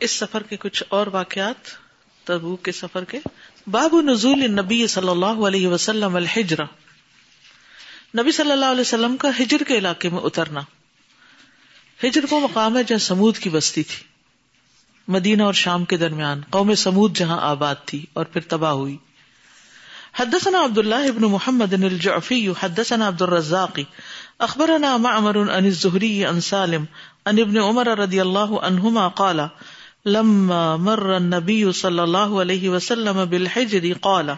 اس سفر کے کچھ اور واقعات تبو کے سفر کے۔ باب نزول نبی صلی اللہ علیہ وسلم الحجرہ۔ نبی صلی اللہ علیہ وسلم کا ہجر کے علاقے میں اترنا۔ ہجر وہ مقام ہے جہاں سمود کی بستی تھی۔ مدینہ اور شام کے درمیان قوم سمود جہاں آباد تھی اور پھر تباہ ہوئی۔ حدثنا عبد الله ابن محمد الجعفي حدثنا عبد الرزاق اخبرنا معمر عن الزهري عن سالم، عن ابن عمر رضي الله عنهما قال لما مر النبي صلى الله عليه وسلم بالحجر قال،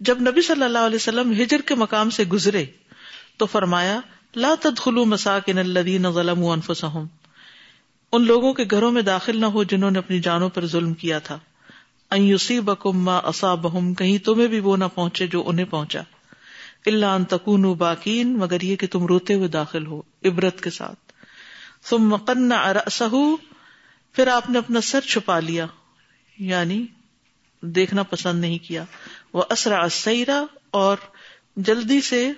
جب نبی صلی اللہ علیہ وسلم ہجر کے مقام سے گزرے تو فرمایا، لا تدخلوا مساکن الذین ظلموا انفسهم ان لوگوں کے گھروں میں داخل نہ ہو جنہوں نے اپنی جانوں پر ظلم کیا تھا۔ ان یصیبکم ما اصابہم، کہیں تمہیں بھی وہ نہ پہنچے جو انہیں پہنچا۔ الا ان تکونوا باقین مگر یہ کہ تم روتے ہوئے داخل ہو، عبرت کے ساتھ۔ ثم قنع رأسه پھر آپ نے اپنا سر چھپا لیا یعنی دیکھنا پسند نہیں کیا۔ وہ اسرا سیرا اور جلدی سے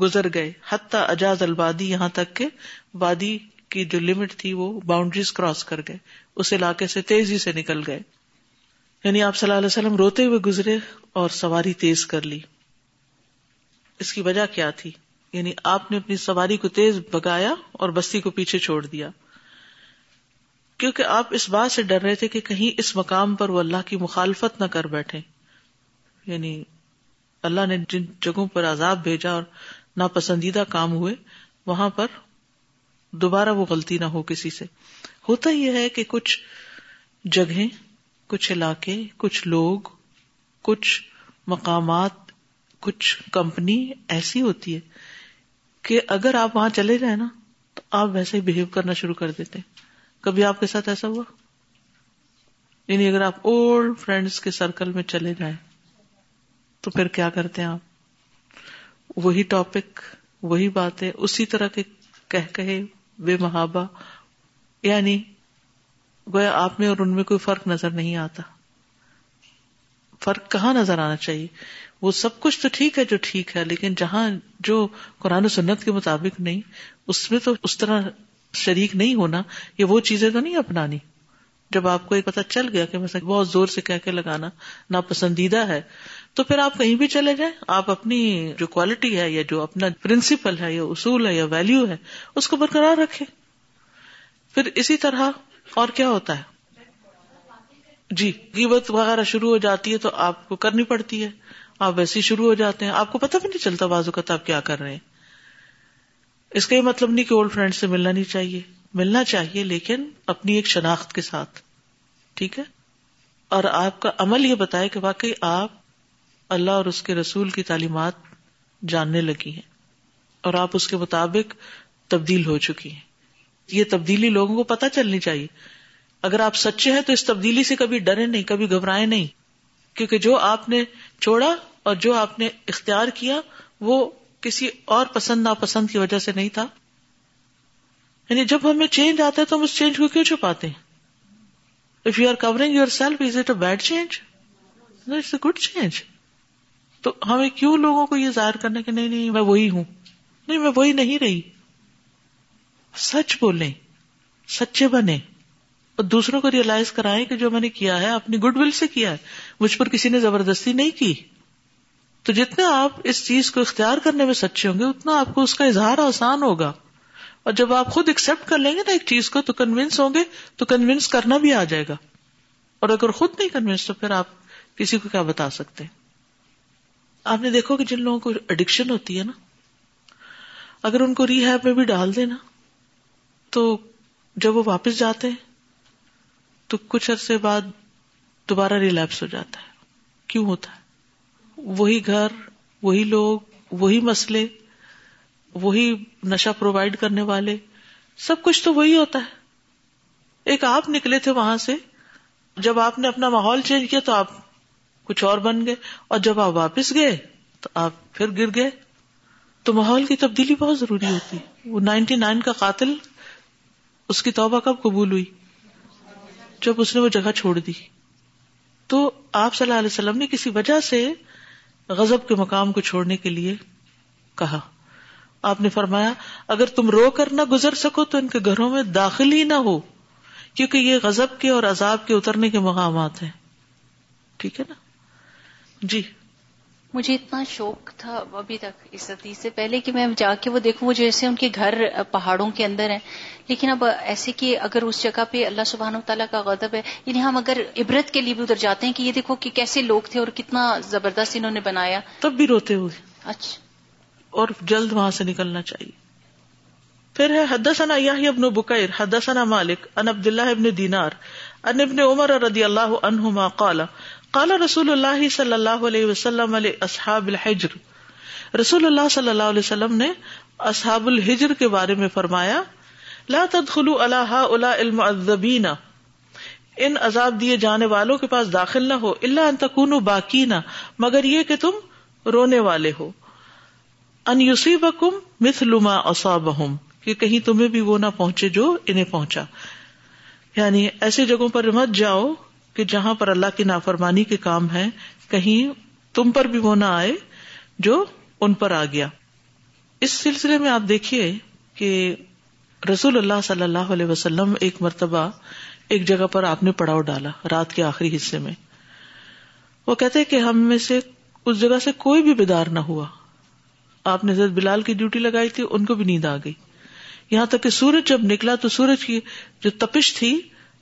گزر گئے۔ حتیٰ اجاز البادی یہاں تک کہ وادی کی جو لمٹ تھی وہ باؤنڈریز کراس کر گئے۔ اس علاقے سے تیزی سے نکل گئے۔ یعنی آپ صلی اللہ علیہ وسلم روتے ہوئے گزرے اور سواری تیز کر لی۔ اس کی وجہ کیا تھی؟ یعنی آپ نے اپنی سواری کو تیز بگایا اور بستی کو پیچھے چھوڑ دیا۔ کیونکہ آپ اس بات سے ڈر رہے تھے کہ کہیں اس مقام پر وہ اللہ کی مخالفت نہ کر بیٹھے۔ یعنی اللہ نے جن جگہوں پر عذاب بھیجا اور ناپسندیدہ کام ہوئے، وہاں پر دوبارہ وہ غلطی نہ ہو کسی سے۔ ہوتا یہ ہے کہ کچھ جگہیں، کچھ علاقے، کچھ لوگ، کچھ مقامات، کچھ کمپنی ایسی ہوتی ہے کہ اگر آپ وہاں چلے جائیں نا، تو آپ ویسے ہی بہیو کرنا شروع کر دیتے۔ کبھی آپ کے ساتھ ایسا ہوا؟ یعنی اگر آپ اولڈ فرینڈس کے سرکل میں چلے جائیں، تو پھر کیا کرتے ہیں آپ؟ وہی ٹاپک وہی باتیں، اسی طرح کے کہہ کہے بے محابہ یعنی گویا آپ میں اور ان میں کوئی فرق نظر نہیں آتا۔ فرق کہاں نظر آنا چاہیے؟ وہ سب کچھ تو ٹھیک ہے جو ٹھیک ہے، لیکن جہاں جو قرآن و سنت کے مطابق نہیں، اس میں تو اس طرح شریک نہیں ہونا یا وہ چیزیں تو نہیں اپنانی۔ جب آپ کو ایک پتا چل گیا کہ مثلا بہت زور سے کہہ کے لگانا ناپسندیدہ ہے، تو پھر آپ کہیں بھی چلے جائیں۔ آپ اپنی جو کوالٹی ہے یا جو اپنا پرنسپل ہے یا اصول ہے یا ویلو ہے، اس کو برقرار رکھے پھر اسی طرح اور کیا ہوتا ہے؟ جی قیمت وغیرہ شروع ہو جاتی ہے تو آپ کو کرنی پڑتی ہے۔ آپ ویسے ہی شروع ہو جاتے ہیں۔ آپ کو پتہ بھی نہیں چلتا بازو کا آپ کیا کر رہے ہیں۔ اس کا یہ مطلب نہیں کہ اولڈ فرینڈ سے ملنا نہیں چاہیے۔ ملنا چاہیے لیکن اپنی ایک شناخت کے ساتھ۔ ٹھیک ہے؟ اور آپ کا عمل یہ بتائے کہ واقعی آپ اللہ اور اس کے رسول کی تعلیمات جاننے لگی ہیں اور آپ اس کے مطابق تبدیل ہو چکی ہیں۔ یہ تبدیلی لوگوں کو پتہ چلنی چاہیے۔ اگر آپ سچے ہیں تو اس تبدیلی سے کبھی ڈرے نہیں، کبھی گھبرائے نہیں۔ کیونکہ جو آپ نے چھوڑا اور جو آپ نے اختیار کیا، وہ کسی اور پسند ناپسند کی وجہ سے نہیں تھا؟ یعنی جب ہمیں چینج آتا ہے تو ہم اس چینج کو کیوں چھپاتے ہیں؟ If you are covering yourself is it a bad change it's a good change تو ہمیں کیوں لوگوں کو یہ ظاہر کرنا کہ نہیں نہیں، میں وہی ہوں؟ نہیں، میں وہی نہیں رہی۔ سچ بولیں، سچے بنے اور دوسروں کو ریئلائز کرائیں کہ جو میں نے کیا ہے، اپنی گڈ ول سے کیا ہے، مجھ پر کسی نے زبردستی نہیں کی۔ تو جتنا آپ اس چیز کو اختیار کرنے میں سچے ہوں گے، اتنا آپ کو اس کا اظہار آسان ہوگا۔ اور جب آپ خود ایکسپٹ کر لیں گے نا ایک چیز کو، تو کنوینس ہوں گے، تو کنوینس کرنا بھی آ جائے گا۔ اور اگر خود نہیں کنوینس تو پھر آپ کسی کو کیا بتا سکتے ہیں؟ آپ نے دیکھو کہ جن لوگوں کو اڈکشن ہوتی ہے نا، اگر ان کو ریہیب میں بھی ڈال دے نا تو جب وہ واپس جاتے ہیں، تو کچھ عرصے بعد دوبارہ ریلیپس ہو جاتا ہے۔ کیوں ہوتا ہے؟ وہی گھر، وہی لوگ، وہی مسئلے، وہی نشا پرووائڈ کرنے والے، سب کچھ تو وہی ہوتا ہے۔ ایک آپ نکلے تھے وہاں سے، جب آپ نے اپنا ماحول چینج کیا تو آپ کچھ اور بن گئے، اور جب آپ واپس گئے تو آپ پھر گر گئے۔ تو ماحول کی تبدیلی بہت ضروری ہوتی۔ ہے وہ نائنٹی نائن کا قاتل، اس کی توبہ کب قبول ہوئی؟ جب اس نے وہ جگہ چھوڑ دی۔ تو آپ صلی اللہ علیہ وسلم نے کسی وجہ سے غزب کے مقام کو چھوڑنے کے لیے کہا۔ آپ نے فرمایا، اگر تم رو کر نہ گزر سکو تو ان کے گھروں میں داخل ہی نہ ہو، کیونکہ یہ غزب کے اور عذاب کے اترنے کے مقامات ہیں۔ ٹھیک ہے نا؟ جی۔ مجھے اتنا شوق تھا ابھی تک اس حدیث سے پہلے کہ میں جا کے وہ دیکھوں وہ جیسے ان کے گھر پہاڑوں کے اندر ہیں۔ لیکن اب ایسے کہ اگر اس جگہ پہ اللہ سبحانہ تعالیٰ کا غضب ہے یعنی ہم اگر عبرت کے لیے بھی ادھر جاتے ہیں کہ یہ دیکھو کہ کیسے لوگ تھے اور کتنا زبردست انہوں نے بنایا۔ تب بھی روتے ہوئے۔ اچھا۔ اور جلد وہاں سے نکلنا چاہیے۔ پھر ہے حدثنا یحیی ابن بکیر حدثنا مالک ان عبد اللہ ابن دینار ان ابن عمر رضی اللہ عنہما قال قال رسول اللہ صلی اللہ علیہ وسلم علیہ اصحاب الحجر۔ رسول اللہ صلی اللہ علیہ وسلم نے اصحاب الحجر کے بارے میں فرمایا، لا تدخلوا على هؤلاء المعذبین۔ ان عذاب دیے جانے والوں کے پاس داخل نہ ہو، الا ان تکونوا باکینا مگر یہ کہ تم رونے والے ہو۔ ان یوسیبکم مثل ما اصابہم۔ کہ کہیں تمہیں بھی وہ نہ پہنچے جو انہیں پہنچا۔ یعنی ایسی جگہوں پر مت جاؤ کہ جہاں پر اللہ کی نافرمانی کے کام ہے کہیں تم پر بھی وہ نہ آئے جو ان پر آ گیا۔ اس سلسلے میں آپ دیکھیے کہ رسول اللہ صلی اللہ علیہ وسلم ایک مرتبہ ایک جگہ پر آپ نے پڑاؤ ڈالا، رات کے آخری حصے میں۔ وہ کہتے کہ ہم میں سے اس جگہ سے کوئی بھی بیدار نہ ہوا۔ آپ نے حضرت بلال کی ڈیوٹی لگائی تھی، ان کو بھی نیند آ گئی۔ یہاں تک کہ سورج جب نکلا تو سورج کی جو تپش تھی،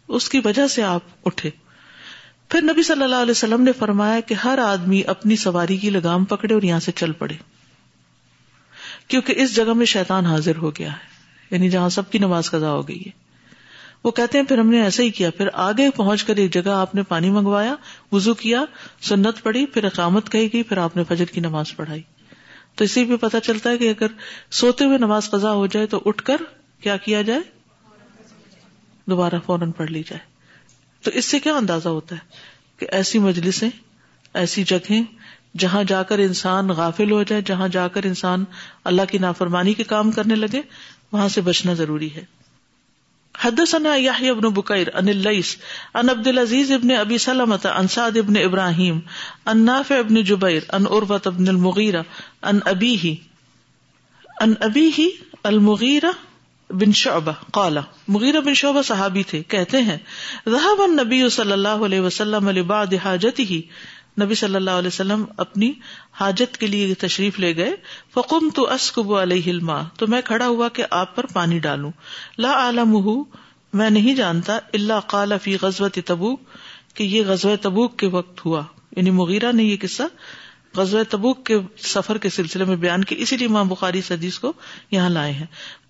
اس کی وجہ سے آپ اٹھے۔ پھر نبی صلی اللہ علیہ وسلم نے فرمایا کہ ہر آدمی اپنی سواری کی لگام پکڑے اور یہاں سے چل پڑے۔ کیونکہ اس جگہ میں شیطان حاضر ہو گیا ہے یعنی جہاں سب کی نماز قضا ہو گئی ہے۔ وہ کہتے ہیں، پھر ہم نے ایسا ہی کیا، پھر آگے پہنچ کر ایک جگہ آپ نے پانی منگوایا وزو کیا، سنت پڑی پھر اقامت کہی گئی، پھر آپ نے فجر کی نماز پڑھائی۔ تو اسی بھی پتا چلتا ہے کہ اگر سوتے ہوئے نماز قضا ہو جائے تو اٹھ کر کیا کیا جائے؟ دوبارہ فوراً پڑھ لی جائے۔ تو اس سے کیا اندازہ ہوتا ہے کہ ایسی مجلسیں، ایسی جگہیں جہاں جا کر انسان غافل ہو جائے، جہاں جا کر انسان اللہ کی نافرمانی کے کام کرنے لگے، وہاں سے بچنا ضروری ہے۔ حدثنا يحيى بن بكير عن الليث عن عبد العزيز بن ابي سلمة عن سعد بن ابراهيم عن نافع بن جبير عن عروة بن المغيرة عن ابيه عن ابيه المغيرة بن شعبہ قال مغیرہ بن شعبہ صحابی تھے، کہتے ہیں ذهب النبي صلی اللہ علیہ وسلم لبعض حاجته نبی صلی اللہ علیہ وسلم اپنی حاجت کے لیے تشریف لے گئے فقم تو اسکب علیہ الماء، تو میں کھڑا ہوا کہ آپ پر پانی ڈالوں۔ لا عالم میں نہیں جانتا اللہ قال فی غزوت تبوک، کہ یہ غزوہ تبوک کے وقت ہوا۔ یعنی مغیرہ نے یہ قصہ غزوہ تبوک کے سفر کے سلسلے میں بیان کی، اسی لیے ماں بخاری حدیث کو یہاں لائے ہیں۔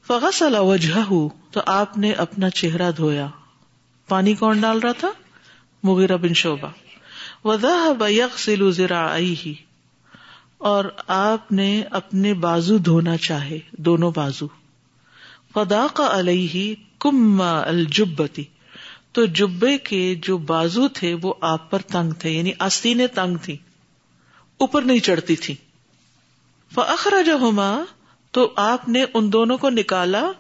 فغسل وجہ تو آپ نے اپنا چہرہ دھویا۔ پانی کون ڈال رہا تھا؟ مغیرہ بن شعبہ۔ ذراعيه، اور آپ نے اپنے بازو دھونا چاہے، دونوں بازو۔ فدا کا علیہ کم الجبتی تو جبے کے جو بازو تھے وہ آپ پر تنگ تھے یعنی آستینیں تنگ تھی اوپر نہیں چڑھتی تھی۔ فخرا ہوما تو آپ نے ان دونوں کو نکالا،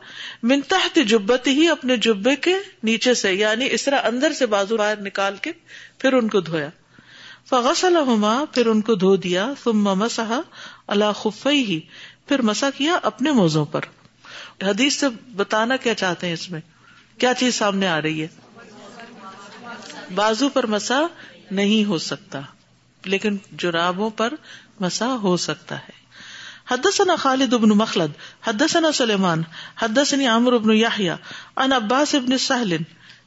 من تحت جبت ہی اپنے جبے کے نیچے سے یعنی اس طرح اندر سے بازو باہر نکال کے، پھر ان کو دھویا۔ فغسلہما پھر ان کو دھو دیا۔ ثم مسح اللہ خفئی ہی پھر مسا کیا اپنے موزوں پر۔ حدیث سے بتانا کیا چاہتے ہیں اس میں؟ کیا چیز سامنے آ رہی ہے؟ بازو پر مسا نہیں ہو سکتا۔ لیکن جرابوں پر مسا ہو سکتا ہے۔ حدثنا خالد بن مخلد، حدثنا سلیمان حدثني عمرو بن يحيى عن عباس بن سهل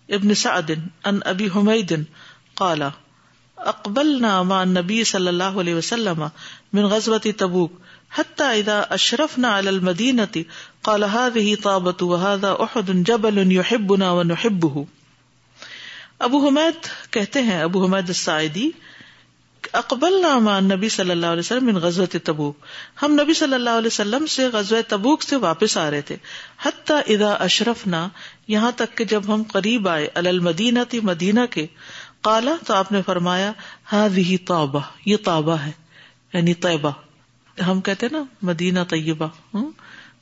ابن سعد، عن ابي حميد قال اقبل ناما نبی صلی اللہ علیہ وسلم من غزوت تبوک حتى اذا اشرفنا على المدينة قال هذه طابة وهذا احد جبل يحبنا ونحبه۔ ابو حمید کہتے ہیں، ابو حمید السائدی اقبل ناما نبی صلی اللہ علیہ وسلم من غزوت تبوک۔ ہم نبی صلی اللہ علیہ وسلم سے غزوہ تبوک سے واپس آ رہے تھے۔ حتی اذا اشرفنا، یہاں تک کہ جب ہم قریب آئے المدینہ تھی مدینہ کے کالا تو آپ نے فرمایا ہاں توبہ یہ توبہ ہے یعنی طیبہ۔ ہم کہتے نا، مدینہ طیبہ۔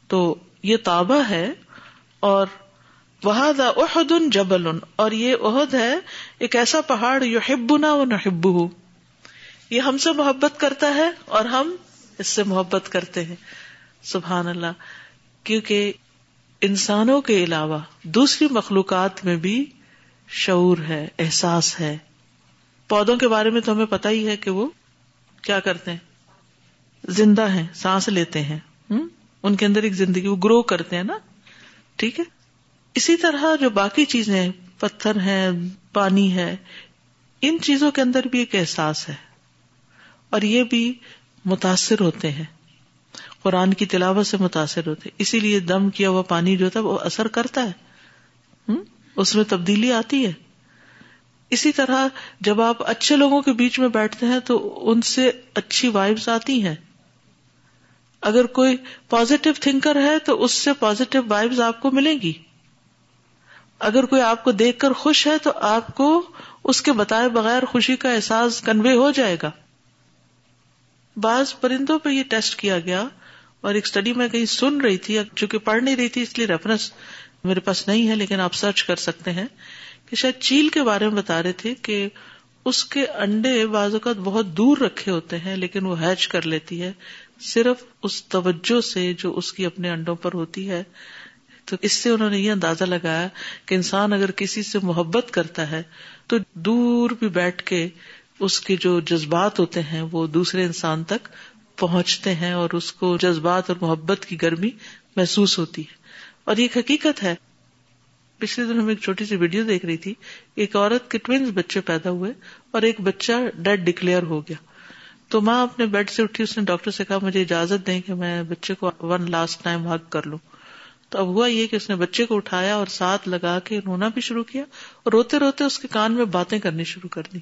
تو یہ تابہ ہے اور وہاد احد جبل، اور یہ عہد ہے، ایک ایسا پہاڑ یو ہب نہ یہ ہم سے محبت کرتا ہے اور ہم اس سے محبت کرتے ہیں۔ سبحان اللہ۔ کیونکہ انسانوں کے علاوہ دوسری مخلوقات میں بھی شعور ہے، احساس ہے۔ پودوں کے بارے میں تو ہمیں پتا ہی ہے کہ وہ کیا کرتے ہیں۔ زندہ ہیں، سانس لیتے ہیں۔ ان کے اندر ایک زندگی، وہ گرو کرتے ہیں نا۔ ٹھیک ہے؟ اسی طرح جو باقی چیزیں پتھر ہیں، پانی ہے، ان چیزوں کے اندر بھی ایک احساس ہے۔ اور یہ بھی متاثر ہوتے ہیں۔ قرآن کی تلاوت سے متاثر ہوتے اسی لیے دم کیا ہوا پانی جو تھا وہ اثر کرتا ہے۔ اس میں تبدیلی آتی ہے۔ اسی طرح جب آپ اچھے لوگوں کے بیچ میں بیٹھتے ہیں تو ان سے اچھی وائبس آتی ہیں۔ اگر کوئی پازیٹو تھنکر ہے تو اس سے پازیٹو وائبز آپ کو ملیں گی۔ اگر کوئی آپ کو دیکھ کر خوش ہے تو آپ کو اس کے بتائے بغیر خوشی کا احساس کنوے ہو جائے گا۔ بعض پرندوں پہ یہ ٹیسٹ کیا گیا اور ایک اسٹڈی میں کہیں سن رہی تھی، چونکہ پڑھ نہیں رہی تھی، اس لیے ریفرنس میرے پاس نہیں ہے، لیکن آپ سرچ کر سکتے ہیں کہ شاید چیل کے بارے میں بتا رہے تھے کہ اس کے انڈے بعض اوقات بہت دور رکھے ہوتے ہیں، لیکن وہ ہیچ کر لیتی ہے۔ صرف اس توجہ سے جو اس کی اپنے انڈوں پر ہوتی ہے۔ تو اس سے انہوں نے یہ اندازہ لگایا کہ انسان اگر کسی سے محبت کرتا ہے تو دور بھی بیٹھ کے اس کے جو جذبات ہوتے ہیں وہ دوسرے انسان تک پہنچتے ہیں اور اس کو جذبات اور محبت کی گرمی محسوس ہوتی ہے۔ اور یہ حقیقت ہے۔ پچھلے دن ہم ایک چھوٹی سی ویڈیو دیکھ رہی تھی۔ ایک عورت کے ٹوینس بچے پیدا ہوئے اور ایک بچہ ڈیڈ ڈکلیئر ہو گیا۔ تو ماں اپنے بیڈ سے اٹھی، اس نے ڈاکٹر سے کہا، مجھے اجازت دیں کہ میں بچے کو ون لاسٹ ٹائم ہگ کر لوں۔ تو اب ہوا یہ کہ اس نے بچے کو اٹھایا اور ساتھ لگا کے رونا بھی شروع کیا اور روتے روتے اس کے کان میں باتیں کرنی شروع کر دی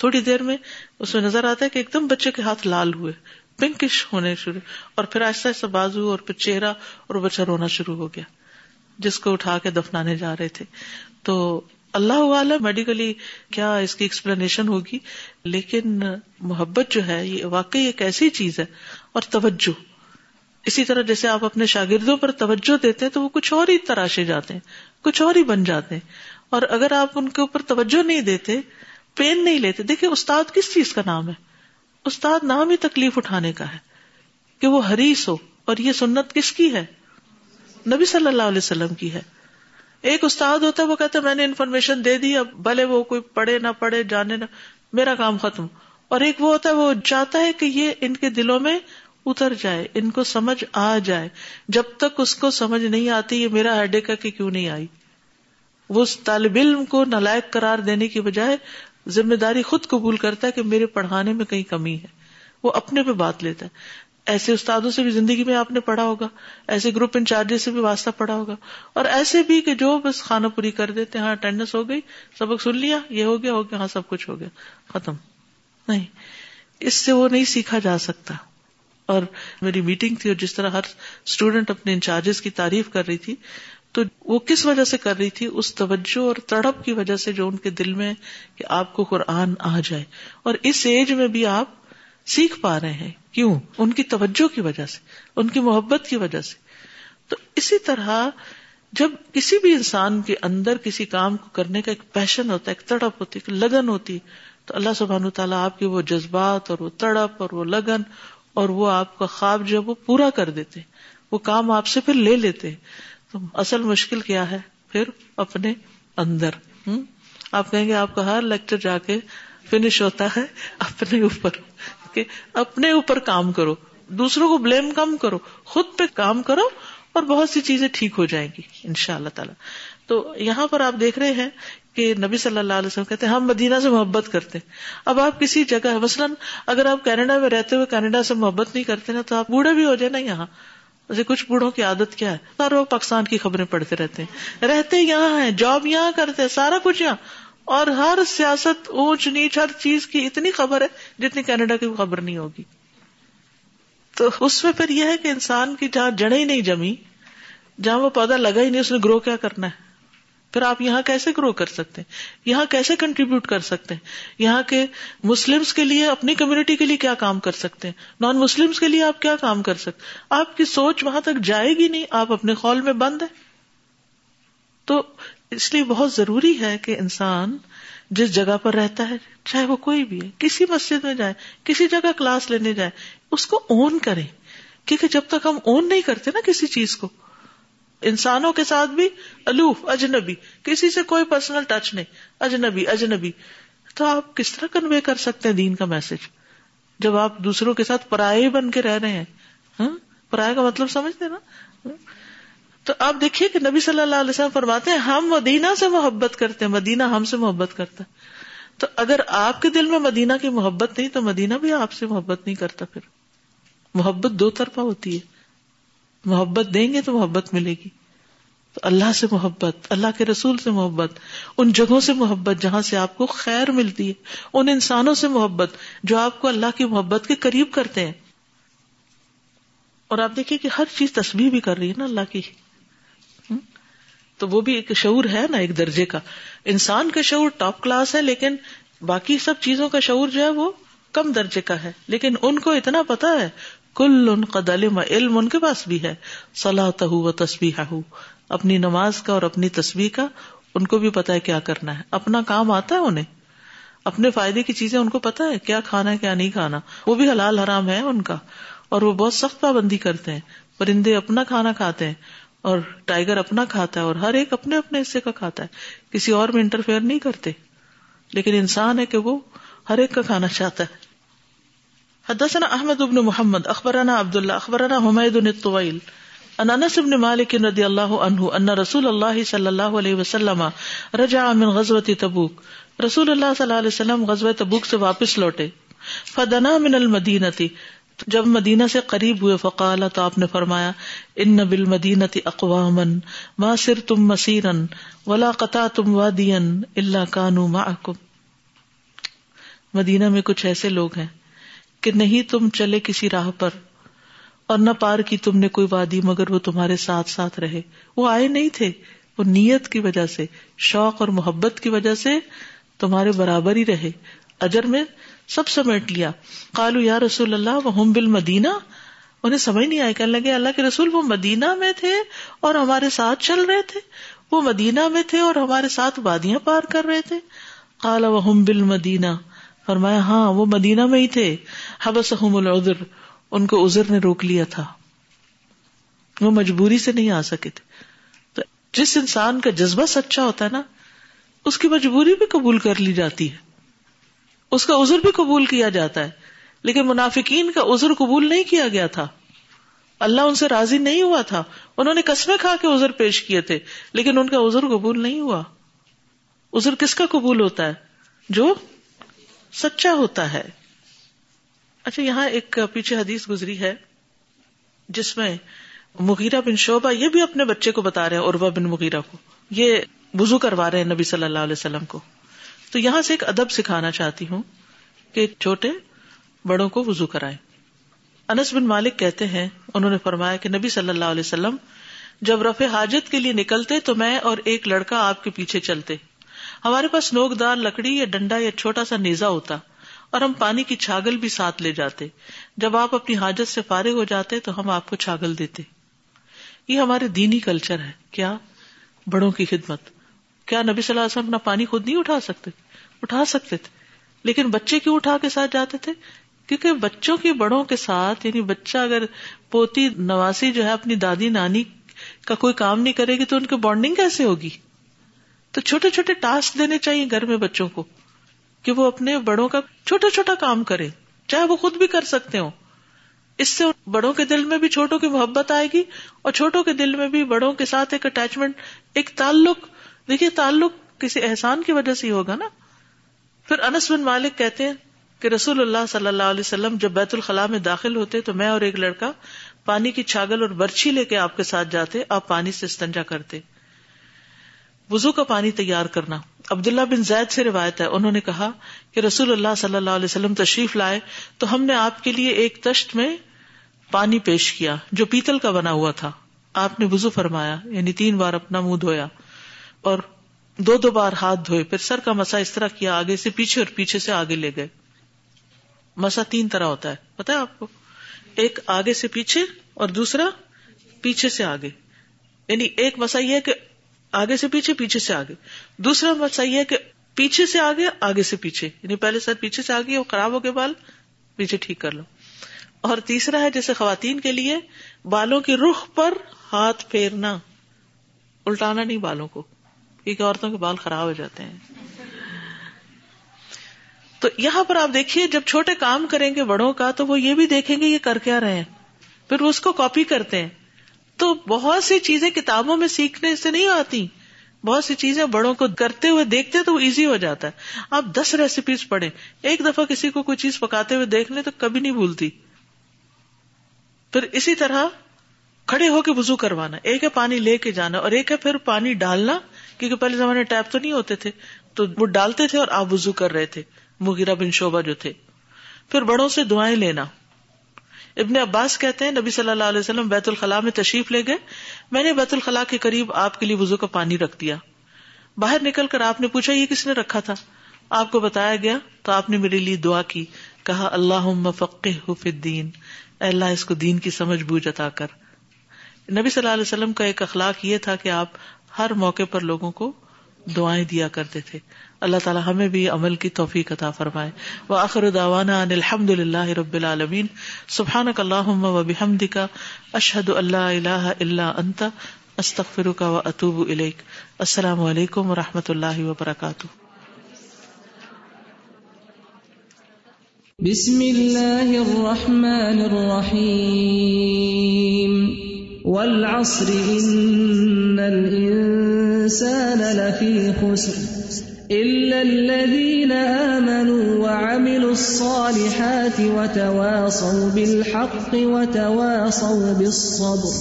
تھوڑی دیر میں اس میں نظر آتا ہے کہ ایک دم بچے کے ہاتھ لال ہوئے، پنکش ہونے شروع، اور پھر آہستہ آہستہ بازو اور پھر چہرہ اور بچہ رونا شروع ہو گیا، جس کو اٹھا کے دفنانے جا رہے تھے۔ تو اللہ عالم میڈیکلی کیا اس کی ایکسپلینیشن ہوگی، لیکن محبت جو ہے، یہ واقعی ایک ایسی چیز ہے، اور توجہ۔ اسی طرح جیسے آپ اپنے شاگردوں پر توجہ دیتے ہیں تو وہ کچھ اور ہی تراشے جاتے ہیں، کچھ اور ہی بن جاتے ہیں۔ اور اگر آپ ان کے اوپر توجہ نہیں دیتے پین نہیں لیتے۔ دیکھیں، استاد کس چیز کا نام ہے؟ استاد نام ہی تکلیف اٹھانے کا ہے کہ وہ حریص ہو۔ اور یہ سنت کس کی ہے؟ نبی صلی اللہ علیہ وسلم کی ہے۔ ایک استاد ہوتا ہے، وہ کہتا ہے، میں نے انفارمیشن دے دی، اب بھلے وہ کوئی پڑھے نہ پڑھے، جانے نہ۔ میرا کام ختم۔ اور ایک وہ ہوتا ہے، وہ چاہتا ہے کہ یہ ان کے دلوں میں اتر جائے، ان کو سمجھ آ جائے۔ جب تک اس کو سمجھ نہیں آتی، یہ میرا ہیڈے کا کہ کیوں نہیں آئی؟ وہ اس طالب علم کو نلائق قرار دینے کی بجائے ذمہ داری خود قبول کرتا ہے کہ میرے پڑھانے میں کہیں کمی ہے۔ وہ اپنے پہ بات لیتا ہے۔ ایسے استادوں سے بھی زندگی میں آپ نے پڑھا ہوگا۔ ایسے گروپ انچارج سے بھی واسطہ پڑھا ہوگا۔ اور ایسے بھی کہ جو بس کھانا پوری کر دیتے ہاں اٹینڈنس ہو گئی، سبق سن لیا، یہ ہو گیا ہو گیا ہاں سب کچھ ہو گیا، ختم۔ نہیں، اس سے وہ نہیں سیکھا جا سکتا۔ اور میری میٹنگ تھی اور جس طرح ہر اسٹوڈینٹ اپنے انچارجز کی تعریف کر رہی تھی تو وہ کس وجہ سے کر رہی تھی؟ اس توجہ اور تڑپ کی وجہ سے جو ان کے دل میں کہ آپ کو قرآن آ جائے۔ اور اس ایج میں بھی آپ سیکھ پا رہے ہیں۔ کیوں؟ ان کی توجہ کی وجہ سے، ان کی محبت کی وجہ سے۔ تو اسی طرح جب کسی بھی انسان کے اندر کسی کام کو کرنے کا ایک پیشن ہوتا ہے، ایک تڑپ ہوتی ہے، ایک لگن ہوتی تو اللہ سبحان تعالیٰ آپ کے وہ جذبات اور وہ تڑپ اور وہ لگن اور وہ آپ کا خواب جو ہے وہ پورا کر دیتے وہ کام آپ سے پھر لے لیتے تو اصل مشکل کیا ہے؟ پھر اپنے اندر ہوں آپ کہیں گے آپ کا ہر لیکچر جا کے فنش ہوتا ہے اپنے اوپر، کہ اپنے اوپر کام کرو، دوسروں کو بلیم کم کرو، خود پہ کام کرو اور بہت سی چیزیں ٹھیک ہو جائیں گی ان شاء اللہ تعالیٰ۔ تو یہاں پر آپ دیکھ رہے ہیں کہ نبی صلی اللہ علیہ وسلم کہتے ہیں، ہم مدینہ سے محبت کرتے اب آپ کسی جگہ، مثلاً اگر آپ کینیڈا میں رہتے ہوئے کینیڈا سے محبت نہیں کرتے نا، تو آپ بوڑھے بھی ہو جائے نا یہاں۔ جیسے کچھ بوڑھوں کی عادت کیا ہے؟ سارے وہ پاکستان کی خبریں پڑھتے رہتے ہیں۔ رہتے یہاں ہیں، جاب یہاں کرتے ہیں، سارا کچھ یہاں۔ اور ہر سیاست اونچ نیچ ہر چیز کی اتنی خبر ہے جتنی کینیڈا کی خبر نہیں ہوگی۔ تو اس میں پھر یہ ہے کہ انسان کی جہاں جڑیں ہی نہیں جمی، جہاں وہ پودا لگا ہی نہیں، اس نے گرو کیا کرنا ہے؟ پھر آپ یہاں کیسے گرو کر سکتے ہیں؟ یہاں کیسے کنٹریبیوٹ کر سکتے ہیں؟ یہاں کے مسلمس کے لیے اپنی کمیونٹی کے لیے کیا کام کر سکتے ہیں؟ نان مسلم کے لیے آپ کیا کام کر سکتے آپ کی سوچ وہاں تک جائے گی نہیں، آپ اپنے خول میں بند ہے تو اس لیے بہت ضروری ہے کہ انسان جس جگہ پر رہتا ہے، چاہے وہ کوئی بھی ہے، کسی مسجد میں جائے، کسی جگہ کلاس لینے جائے، اس کو اون کریں کیونکہ جب تک ہم اون نہیں کرتے نا کسی چیز کو انسانوں کے ساتھ بھی الوف، اجنبی، کسی سے کوئی پرسنل ٹچ نہیں، اجنبی اجنبی۔ تو آپ کس طرح کنوے کر سکتے ہیں دین کا میسج جب آپ دوسروں کے ساتھ پرائے بن کے رہ رہے ہیں۔ ہاں؟ پرائے کا مطلب سمجھتے نا تو آپ دیکھیے کہ نبی صلی اللہ علیہ وسلم فرماتے ہیں، ہم مدینہ سے محبت کرتے ہیں، مدینہ ہم سے محبت کرتا۔ ہے تو اگر آپ کے دل میں مدینہ کی محبت نہیں، تو مدینہ بھی آپ سے محبت نہیں کرتا پھر۔ محبت دو طرفہ ہوتی ہے۔ محبت دیں گے تو محبت ملے گی۔ تو اللہ سے محبت، اللہ کے رسول سے محبت، ان جگہوں سے محبت جہاں سے آپ کو خیر ملتی ہے، ان انسانوں سے محبت جو آپ کو اللہ کی محبت کے قریب کرتے ہیں۔ اور آپ دیکھیے کہ ہر چیز تصویر بھی کر رہی ہے نا اللہ کی۔ تو وہ بھی ایک شعور ہے نا، ایک درجے کا۔ انسان کا شعور ٹاپ کلاس ہے، لیکن باقی سب چیزوں کا شعور جو ہے وہ کم درجے کا ہے۔ لیکن ان کو اتنا پتا ہے کل ان قدم علم ان کے پاس بھی ہے صلاح و تصویر ہو اپنی نماز کا اور اپنی تصویر کا، ان کو بھی پتا ہے کیا کرنا ہے۔ اپنا کام آتا ہے انہیں۔ اپنے فائدے کی چیزیں ان کو پتا ہے، کیا کھانا ہے، کیا نہیں کھانا۔ وہ بھی حلال حرام ہے ان کا۔ اور وہ بہت سخت پابندی کرتے ہیں۔ پرندے اپنا کھانا کھاتے ہیں اور ٹائیگر اپنا کھاتا ہے اور ہر ایک اپنے اپنے حصے کا کھاتا ہے۔ کسی اور میں انٹرفیئر نہیں کرتے۔ لیکن انسان ہے کہ وہ ہر ایک کا کھانا چاہتا ہے۔ حدثنا احمد ابن محمد، اخبرنا عبد اللہ اخبرنا حمید الطویل ان انس ابن مالک رضی اللہ عنہ ان رسول اللہ صلی اللہ علیہ وسلم رجع من غزوة تبوک، رسول اللہ صلی اللہ علیہ وسلم غزوہ تبوک سے واپس لوٹے۔ فدنا من المدینتی جب مدینہ سے قریب ہوئے، فقال، تو آپ نے فرمایا، ان بل مدینہ اقوام ما سر تم مسیرن ولا قطع تم وادین اللہ کانو معکم۔ مدینہ میں کچھ ایسے لوگ ہیں کہ نہیں تم چلے کسی راہ پر اور نہ پار کی تم نے کوئی وادی مگر وہ تمہارے ساتھ ساتھ رہے۔ وہ آئے نہیں تھے۔ وہ نیت کی وجہ سے، شوق اور محبت کی وجہ سے تمہارے برابر ہی رہے۔ اجر میں سب سمیٹ لیا۔ کالو یا رسول اللہ، وہ بل مدینہ انہیں سمجھ نہیں آئے کہنے لگے، اللہ کے رسول وہ مدینہ میں تھے اور ہمارے ساتھ چل رہے تھے۔ وہ مدینہ میں تھے اور ہمارے ساتھ وادیاں پار کر رہے تھے۔ کالا وہ بل مدینہ فرمایا ہاں وہ مدینہ میں ہی تھے۔ حبس العذر، ان کو ازر نے روک لیا تھا۔ وہ مجبوری سے نہیں آ سکے تھے۔ تو جس انسان کا جذبہ سچا ہوتا ہے نا، اس کی مجبوری بھی قبول کر لی جاتی ہے۔ اس کا عذر بھی قبول کیا جاتا ہے۔ لیکن منافقین کا عذر قبول نہیں کیا گیا تھا۔ اللہ ان سے راضی نہیں ہوا تھا۔ انہوں نے قسمیں کھا کے عذر پیش کیے تھے، لیکن ان کا عذر قبول نہیں ہوا۔ عذر کس کا قبول ہوتا ہے؟ جو سچا ہوتا ہے۔ اچھا یہاں ایک پیچھے حدیث گزری ہے، جس میں مغیرہ بن شعبہ یہ بھی اپنے بچے کو بتا رہے ہیں عروا بن مغیرہ کو۔ یہ وزو کروا رہے ہیں نبی صلی اللہ علیہ وسلم کو۔ تو یہاں سے ایک ادب سکھانا چاہتی ہوں کہ چھوٹے بڑوں کو وزو کرائے انس بن مالک کہتے ہیں، انہوں نے فرمایا کہ نبی صلی اللہ علیہ وسلم جب رفع حاجت کے لیے نکلتے تو میں اور ایک لڑکا آپ کے پیچھے چلتے۔ ہمارے پاس نوک دار لکڑی یا ڈنڈا یا چھوٹا سا نیزا ہوتا اور ہم پانی کی چھاگل بھی ساتھ لے جاتے۔ جب آپ اپنی حاجت سے فارغ ہو جاتے تو ہم آپ کو چھاگل دیتے۔ یہ ہمارے دینی کلچر ہے۔ کیا؟ بڑوں کی خدمت۔ کیا نبی صلی اللہ علیہ وسلم اپنا پانی خود نہیں اٹھا سکتے؟ اٹھا سکتے تھے۔ لیکن بچے کیوں اٹھا کے ساتھ جاتے تھے؟ کیونکہ بچوں کی بڑوں کے ساتھ یعنی بچہ اگر پوتی نواسی جو ہے اپنی دادی نانی کا کوئی کام نہیں کرے گی تو ان کی بانڈنگ کیسے ہوگی؟ تو چھوٹے چھوٹے ٹاسک دینے چاہیے گھر میں بچوں کو کہ وہ اپنے بڑوں کا چھوٹا چھوٹا کام کرے چاہے وہ خود بھی کر سکتے ہو اس سے بڑوں کے دل میں بھی چھوٹوں کی محبت آئے گی اور چھوٹوں کے دل میں بھی بڑوں کے ساتھ ایک اٹیچمنٹ ایک تعلق۔ دیکھیے تعلق کسی احسان کی وجہ سے ہی ہوگا نا۔ پھر انس بن مالک کہتے ہیں کہ رسول اللہ صلی اللہ علیہ وسلم جب بیت الخلاء میں داخل ہوتے تو میں اور ایک لڑکا پانی کی چھاگل اور برچھی لے کے آپ کے ساتھ جاتے، آپ پانی سے استنجا کرتے۔ وزو کا پانی تیار کرنا۔ عبداللہ بن زید سے روایت ہے، انہوں نے کہا کہ رسول اللہ صلی اللہ علیہ وسلم تشریف لائے تو ہم نے آپ کے لیے ایک تشت میں پانی پیش کیا جو پیتل کا بنا ہوا تھا۔ آپ نے وزو فرمایا یعنی تین بار اپنا منہ دھویا اور دو دو بار ہاتھ دھوئے۔ پھر سر کا مسا اس طرح کیا، آگے سے پیچھے اور پیچھے سے آگے لے گئے۔ مسا تین طرح ہوتا ہے پتا ہے آپ کو؟ ایک آگے سے پیچھے اور دوسرا پیچھے سے آگے۔ یعنی ایک مسا یہ کہ آگے سے پیچھے پیچھے سے آگے۔ دوسرا مسا یہ کہ پیچھے سے آگے آگے سے پیچھے۔ یعنی پہلے سر پیچھے سے آگے خراب ہو گئے بال پیچھے ٹھیک کر لو۔ اور تیسرا ہے جیسے خواتین کے لیے، بالوں کی رخ پر ہاتھ پھیرنا۔ الٹانا نہیں بالوں کو، کیونکہ عورتوں کے بال خراب ہو جاتے ہیں۔ تو یہاں پر آپ دیکھیے، جب چھوٹے کام کریں گے بڑوں کا، تو وہ یہ بھی دیکھیں گے یہ کر کیا رہے ہیں۔ پھر وہ اس کو کاپی کرتے ہیں۔ تو بہت سی چیزیں کتابوں میں سیکھنے سے نہیں آتی۔ بہت سی چیزیں بڑوں کو کرتے ہوئے دیکھتے تو وہ ایزی ہو جاتا ہے۔ آپ دس ریسیپیز پڑھیں۔ ایک دفعہ کسی کو کوئی چیز پکاتے ہوئے دیکھ لیں تو کبھی نہیں بھولتی۔ پھر اسی طرح کھڑے ہو کے وزو کروانا۔ ایک ہے پانی لے کے جانا اور ایک ہے پھر پانی ڈالنا۔ کیونکہ پہلے زمانے ٹیپ تو نہیں ہوتے تھے۔ تو وہ ڈالتے تھے اور آپ وزو کر رہے تھے۔ مغیرہ بن شوبہ جو تھے۔ پھر بڑوں سے دعائیں لینا۔ ابن عباس کہتے ہیں، نبی صلی اللہ علیہ وسلم بیت الخلاء میں تشریف لے گئے۔ میں نے بیت الخلاء کے قریب آپ کے لیے وزو کا پانی رکھ دیا۔ باہر نکل کر آپ نے پوچھا، یہ کس نے رکھا تھا؟ آپ کو بتایا گیا تو آپ نے میرے لیے دعا کی۔ کہا اللہ فقہ الدین۔ اللہ، اس کو دین کی سمجھ بوجھ عطا کر۔ نبی صلی اللہ علیہ وسلم کا ایک اخلاق یہ تھا کہ آپ ہر موقع پر لوگوں کو دعائیں دیا کرتے تھے۔ اللہ تعالیٰ ہمیں بھی عمل کی توفیق عطا فرمائے۔ وہ آخر داوانا ان الحمد للہ رب العالمین۔ سبحان اللہ و بحمد کا اشحد اللہ اللہ اللہ انت۔ استخر کا و اطوب الیک۔ السلام علیکم و رحمۃ اللہ وبرکاتہ۔ بسم اللہ الرحمن الرحیم۔ والعصر ان الانسان لفی خسر إلا الذين آمنوا وعملوا الصالحات وتواصوا بالحق وتواصوا بالصبر.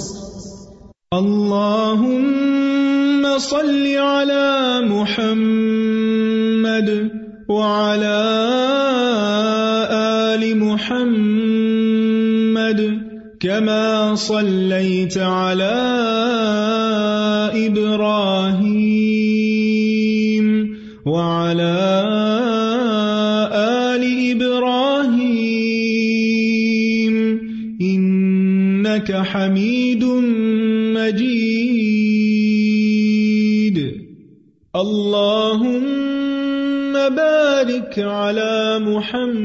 اللهم صل على محمد وعلى آل محمد كما صليت على إبراهيم وعلى آل إبراهيم إنك حميد مجيد. اللهم بارك على محمد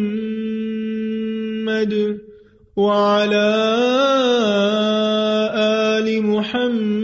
وعلى آل محمد